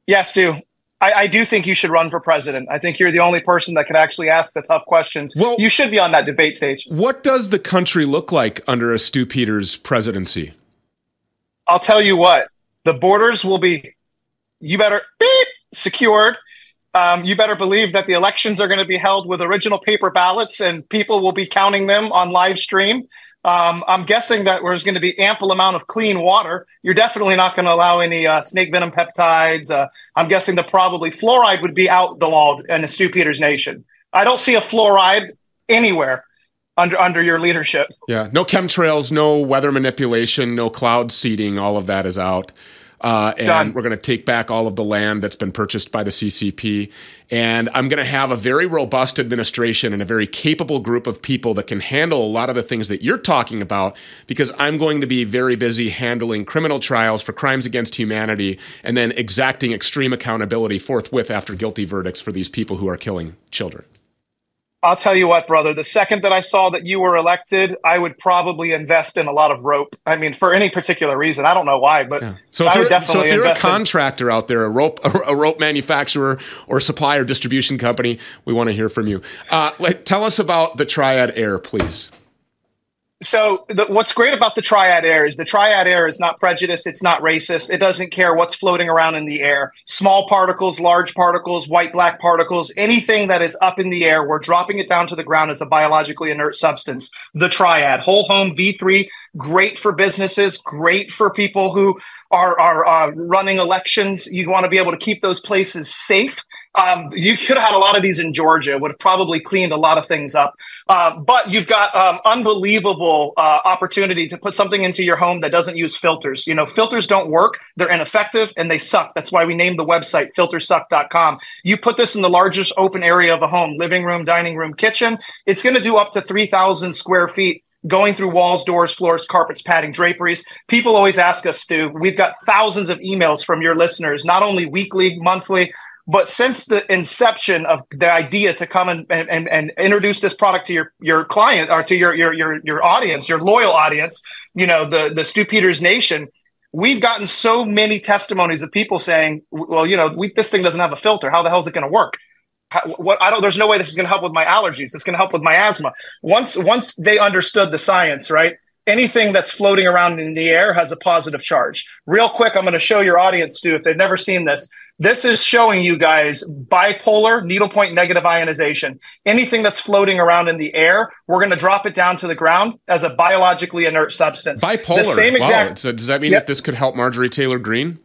Speaker 15: yes, Stew. I, I do think you should run for president. I think you're the only person that could actually ask the tough questions. Well, you should be on that debate stage.
Speaker 2: What does the country look like under a Stew Peters presidency?
Speaker 15: I'll tell you what. The borders will be. You better beep, secured. Um, you better believe that the elections are going to be held with original paper ballots and people will be counting them on live stream. Um, I'm guessing that there's going to be ample amount of clean water. You're definitely not going to allow any uh, snake venom peptides. Uh, I'm guessing that probably fluoride would be out the outlawed in the Stew Peters nation. I don't see a fluoride anywhere under under your leadership.
Speaker 2: Yeah, no chemtrails, no weather manipulation, no cloud seeding. All of that is out. Uh, and Done. we're going to take back all of the land that's been purchased by the CCP. And I'm going to have a very robust administration and a very capable group of people that can handle a lot of the things that you're talking about because I'm going to be very busy handling criminal trials for crimes against humanity and then exacting extreme accountability forthwith after guilty verdicts for these people who are killing children.
Speaker 15: I'll tell you what, brother. The second that I saw that you were elected, I would probably invest in a lot of rope. I mean, for any particular reason, I don't know why, but yeah.
Speaker 2: so if, you're, so if you're a contractor in- out there, a rope, a, rope manufacturer or supplier distribution company, we want to hear from you. Uh, like, tell us about the Triad Aer, please.
Speaker 15: So the, what's great about the triad aer is the triad aer is not prejudiced. It's not racist. It doesn't care what's floating around in the air. Small particles, large particles, white, black particles, anything that is up in the air, we're dropping it down to the ground as a biologically inert substance. The triad, whole home V3, great for businesses, great for people who are, are uh, running elections. You want to be able to keep those places safe. Um, you could have had a lot of these in Georgia, would have probably cleaned a lot of things up. Uh, but you've got um, unbelievable uh, opportunity to put something into your home that doesn't use filters. You know, filters don't work, they're ineffective, and they suck. That's why we named the website filterssuck.com. You put this in the largest open area of a home living room, dining room, kitchen. It's going to do up to 3,000 square feet going through walls, doors, floors, carpets, padding, draperies. People always ask us, Stew, we've got thousands of emails from your listeners, not only weekly, monthly, But since the inception of the idea to come and, and, and introduce this product to your, your client or to your, your, your, your audience, your loyal audience, you know, the, the Stew Peters Nation, we've gotten so many testimonies of people saying, well, you know, we, this thing doesn't have a filter. How the hell is it going to work? How, what I don't, there's no way this is going to help with my allergies. It's going to help with my asthma. Once, once they understood the science, right? Anything that's floating around in the air has a positive charge. Real quick, I'm going to show your audience, Stew, if they've never seen this. This is showing you guys bipolar needlepoint negative ionization. Anything that's floating around in the air, we're going to drop it down to the ground as a biologically inert substance.
Speaker 2: Bipolar. The same exact. Wow. So does that mean yep. that this could help Marjorie Taylor Greene?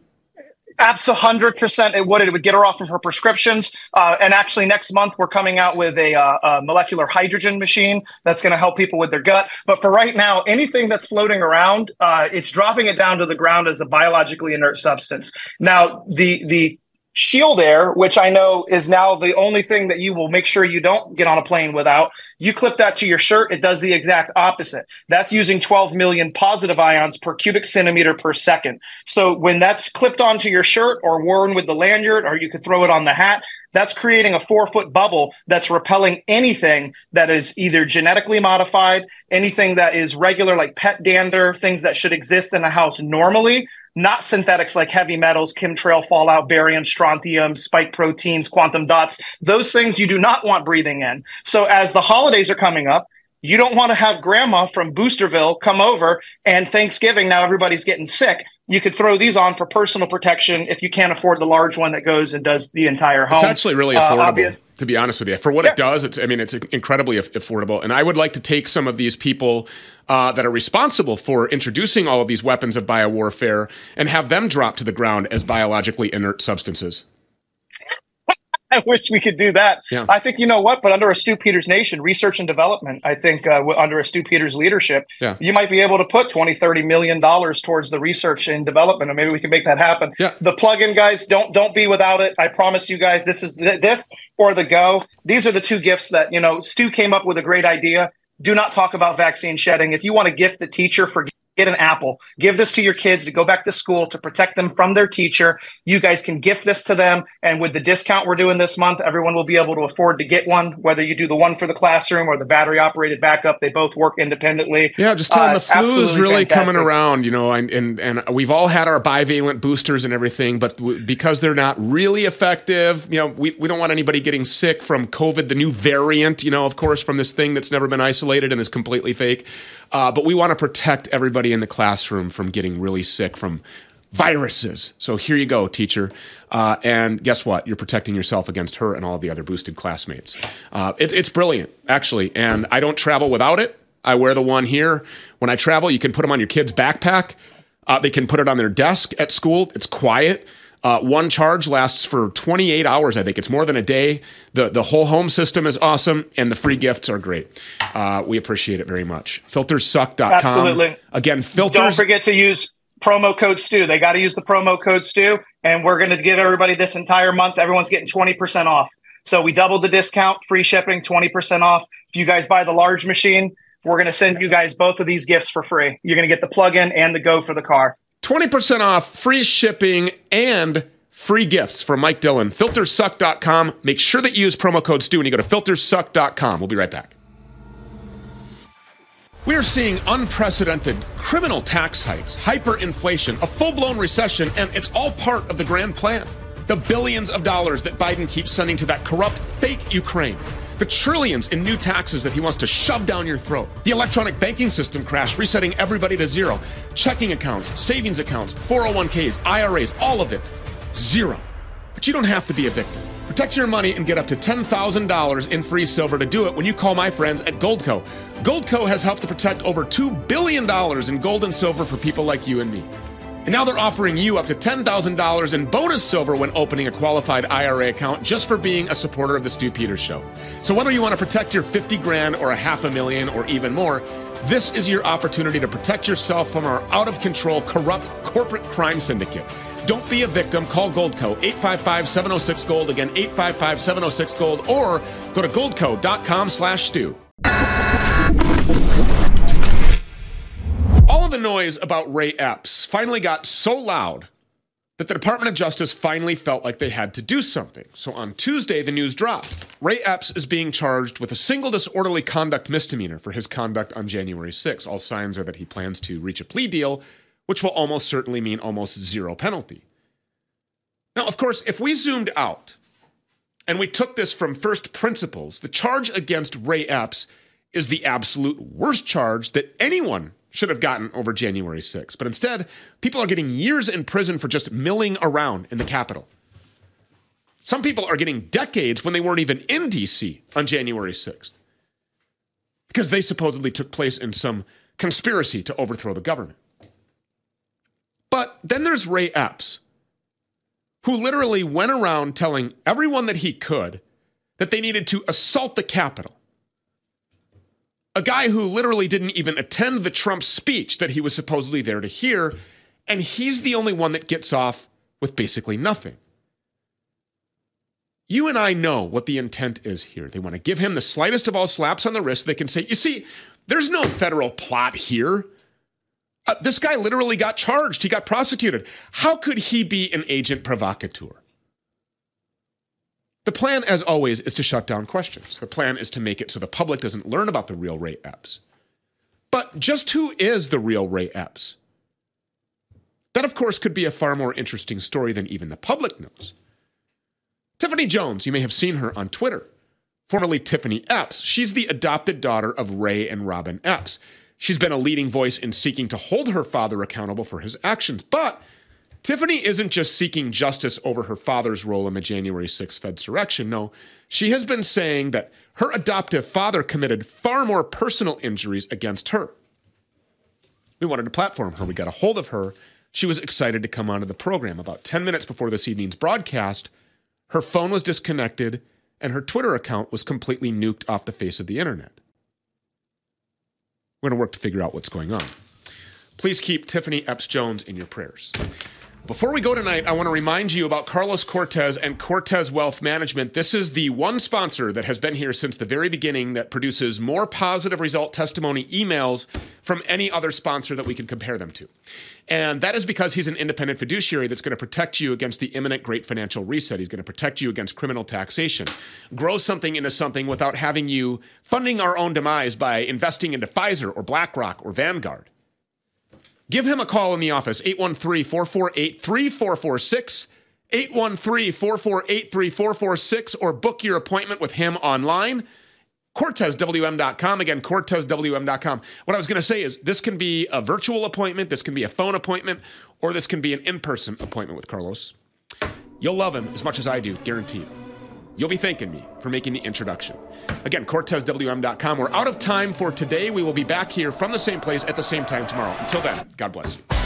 Speaker 15: Absolutely, hundred percent. It would. It would get her off of her prescriptions. Uh, and actually, next month we're coming out with a, uh, a molecular hydrogen machine that's going to help people with their gut. But for right now, anything that's floating around, uh, it's dropping it down to the ground as a biologically inert substance. Now, the the Shield Air, which I know is now the only thing that you will make sure you don't get on a plane without, you clip that to your shirt, it does the exact opposite. That's using 12 million positive ions per cubic centimeter per second. So when that's clipped onto your shirt or worn with the lanyard, or you could throw it on the hat, that's creating a four foot bubble that's repelling anything that is either genetically modified, anything that is regular, like pet dander, things that should exist in a house normally, not synthetics like heavy metals, chemtrail fallout, barium, strontium, spike proteins, quantum dots. Those things you do not want breathing in. So as the holidays are coming up, you don't want to have grandma from Boosterville come over and Thanksgiving now everybody's getting sick you could throw these on for personal protection if you can't afford the large one that goes and does the entire home.
Speaker 2: It's actually really uh, affordable, uh, to be honest with you. For what yeah. it does, it's I mean it's incredibly affordable. And I would like to take some of these people uh, that are responsible for introducing all of these weapons of biowarfare and have them drop to the ground as biologically inert substances.
Speaker 15: I wish we could do that. Yeah. I think you know what, but under a Stew Peters nation, research and development, I think uh, under a Stew Peters leadership, yeah. you might be able to put 20, 30 million dollars towards the research and development, and maybe we can make that happen. Yeah. The plug-in guys, don't don't be without it. I promise you guys, this is this or the go. These are the two gifts that you know. Stew came up with a great idea. Do not talk about vaccine shedding. If you want to gift the teacher for get an apple. Give this to your kids to go back to school to protect them from their teacher. You guys can gift this to them. And with the discount we're doing this month, everyone will be able to afford to get one, whether you do the one for the classroom or the battery operated backup. They both work independently.
Speaker 2: Yeah, just tell them uh, the flu is really fantastic. coming around, you know, and, and, and we've all had our bivalent boosters and everything, but w- because they're not really effective, you know, we, we don't want anybody getting sick from COVID, the new variant, you know, of course, from this thing that's never been isolated and is completely fake. Uh, but we want to protect everybody in the classroom from getting really sick from viruses. So here you go, teacher. Uh, and guess what? You're protecting yourself against her and all the other boosted classmates. Uh, it, it's brilliant, actually. And I don't travel without it. I wear the one here. When I travel, you can put them on your kid's backpack. Uh, they can put it on their desk at school. It's quiet. Uh, one charge lasts for 28 hours, I think. It's more than a day. The, the whole home system is awesome, and the free gifts are great. Uh, we appreciate it very much. Filterssuck.com.
Speaker 15: Absolutely.
Speaker 2: Again, filters.
Speaker 15: Don't forget to use promo code STEW. They got to use the promo code STEW, and we're going to give everybody this entire month. Everyone's getting 20% off. So we doubled the discount, free shipping, 20% off. If you guys buy the large machine, we're going to send you guys both of these gifts for free. You're going to get the plug-in and the go for the car.
Speaker 2: 20% off, free shipping, and free gifts from Mike Dillon. Filterssuck.com. Make sure that you use promo code STEW when you go to filterssuck.com. We'll be right back. We are seeing unprecedented criminal tax hikes, hyperinflation, a full blown recession, and it's all part of the grand plan. The billions of dollars that Biden keeps sending to that corrupt, fake Ukraine the trillions in new taxes that he wants to shove down your throat, the electronic banking system crash, resetting everybody to zero, checking accounts, savings accounts, 401ks, IRAs, all of it, zero. But you don't have to be a victim. Protect your money and get up to $10,000 in free silver to do it when you call my friends at Goldco. Goldco has helped to protect over $2 billion in gold and silver for people like you and me. And now they're offering you up to $10,000 in bonus silver when opening a qualified IRA account just for being a supporter of the Stew Peters Show. So whether you want to protect your 50 grand or a half a million or even more, this is your opportunity to protect yourself from our out of control, corrupt corporate crime syndicate. Don't be a victim. Call Goldco 855 706 Gold. Again, 855 706 Gold. Or go to goldco.com slash stew. The noise about Ray Epps finally got so loud that the Department of Justice finally felt like they had to do something. So on Tuesday, the news dropped. Ray Epps is being charged with a single disorderly conduct misdemeanor for his conduct on January 6. All signs are that he plans to reach a plea deal, which will almost certainly mean almost zero penalty. Now, of course, if we zoomed out and we took this from first principles, the charge against Ray Epps is the absolute worst charge that anyone should have gotten over January 6th. But instead, people are getting years in prison for just milling around in the Capitol. Some people are getting decades when they weren't even in DC on January 6th because they supposedly took place in some conspiracy to overthrow the government. But then there's Ray Epps, who literally went around telling everyone that he could that they needed to assault the Capitol a guy who literally didn't even attend the Trump speech that he was supposedly there to hear, and he's the only one that gets off with basically nothing. You and I know what the intent is here. They want to give him the slightest of all slaps on the wrist. They can say, you see, there's no federal plot here. Uh, this guy literally got charged, he got prosecuted. How could he be an agent provocateur? The plan, as always, is to shut down questions. The plan is to make it so the public doesn't learn about the real Ray Epps. But just who is the real Ray Epps? That, of course, could be a far more interesting story than even the public knows. Tiffany Jones, you may have seen her on Twitter, formerly Tiffany Epps. She's the adopted daughter of Ray and Robin Epps. She's been a leading voice in seeking to hold her father accountable for his actions, but Tiffany isn't just seeking justice over her father's role in the January 6th Fedsurrection. No, she has been saying that her adoptive father committed far more personal injuries against her. We wanted to platform her. We got a hold of her. She was excited to come onto the program. About 10 minutes before this evening's broadcast, her phone was disconnected and her Twitter account was completely nuked off the face of the internet. We're going to work to figure out what's going on. Please keep Tiffany Epps Jones in your prayers. Before we go tonight, I want to remind you about Carlos Cortez and Cortez Wealth Management. This is the one sponsor that has been here since the very beginning that produces more positive result testimony emails from any other sponsor that we can compare them to. And that is because he's an independent fiduciary that's going to protect you against the imminent great financial reset. He's going to protect you against criminal taxation, grow something into something without having you funding our own demise by investing into Pfizer or BlackRock or Vanguard. Give him a call in the office, 813 448 3446. 813 448 3446, or book your appointment with him online. CortezWM.com. Again, CortezWM.com. What I was going to say is this can be a virtual appointment, this can be a phone appointment, or this can be an in person appointment with Carlos. You'll love him as much as I do, guaranteed. You'll be thanking me for making the introduction. Again, CortezWM.com. We're out of time for today. We will be back here from the same place at the same time tomorrow. Until then, God bless you.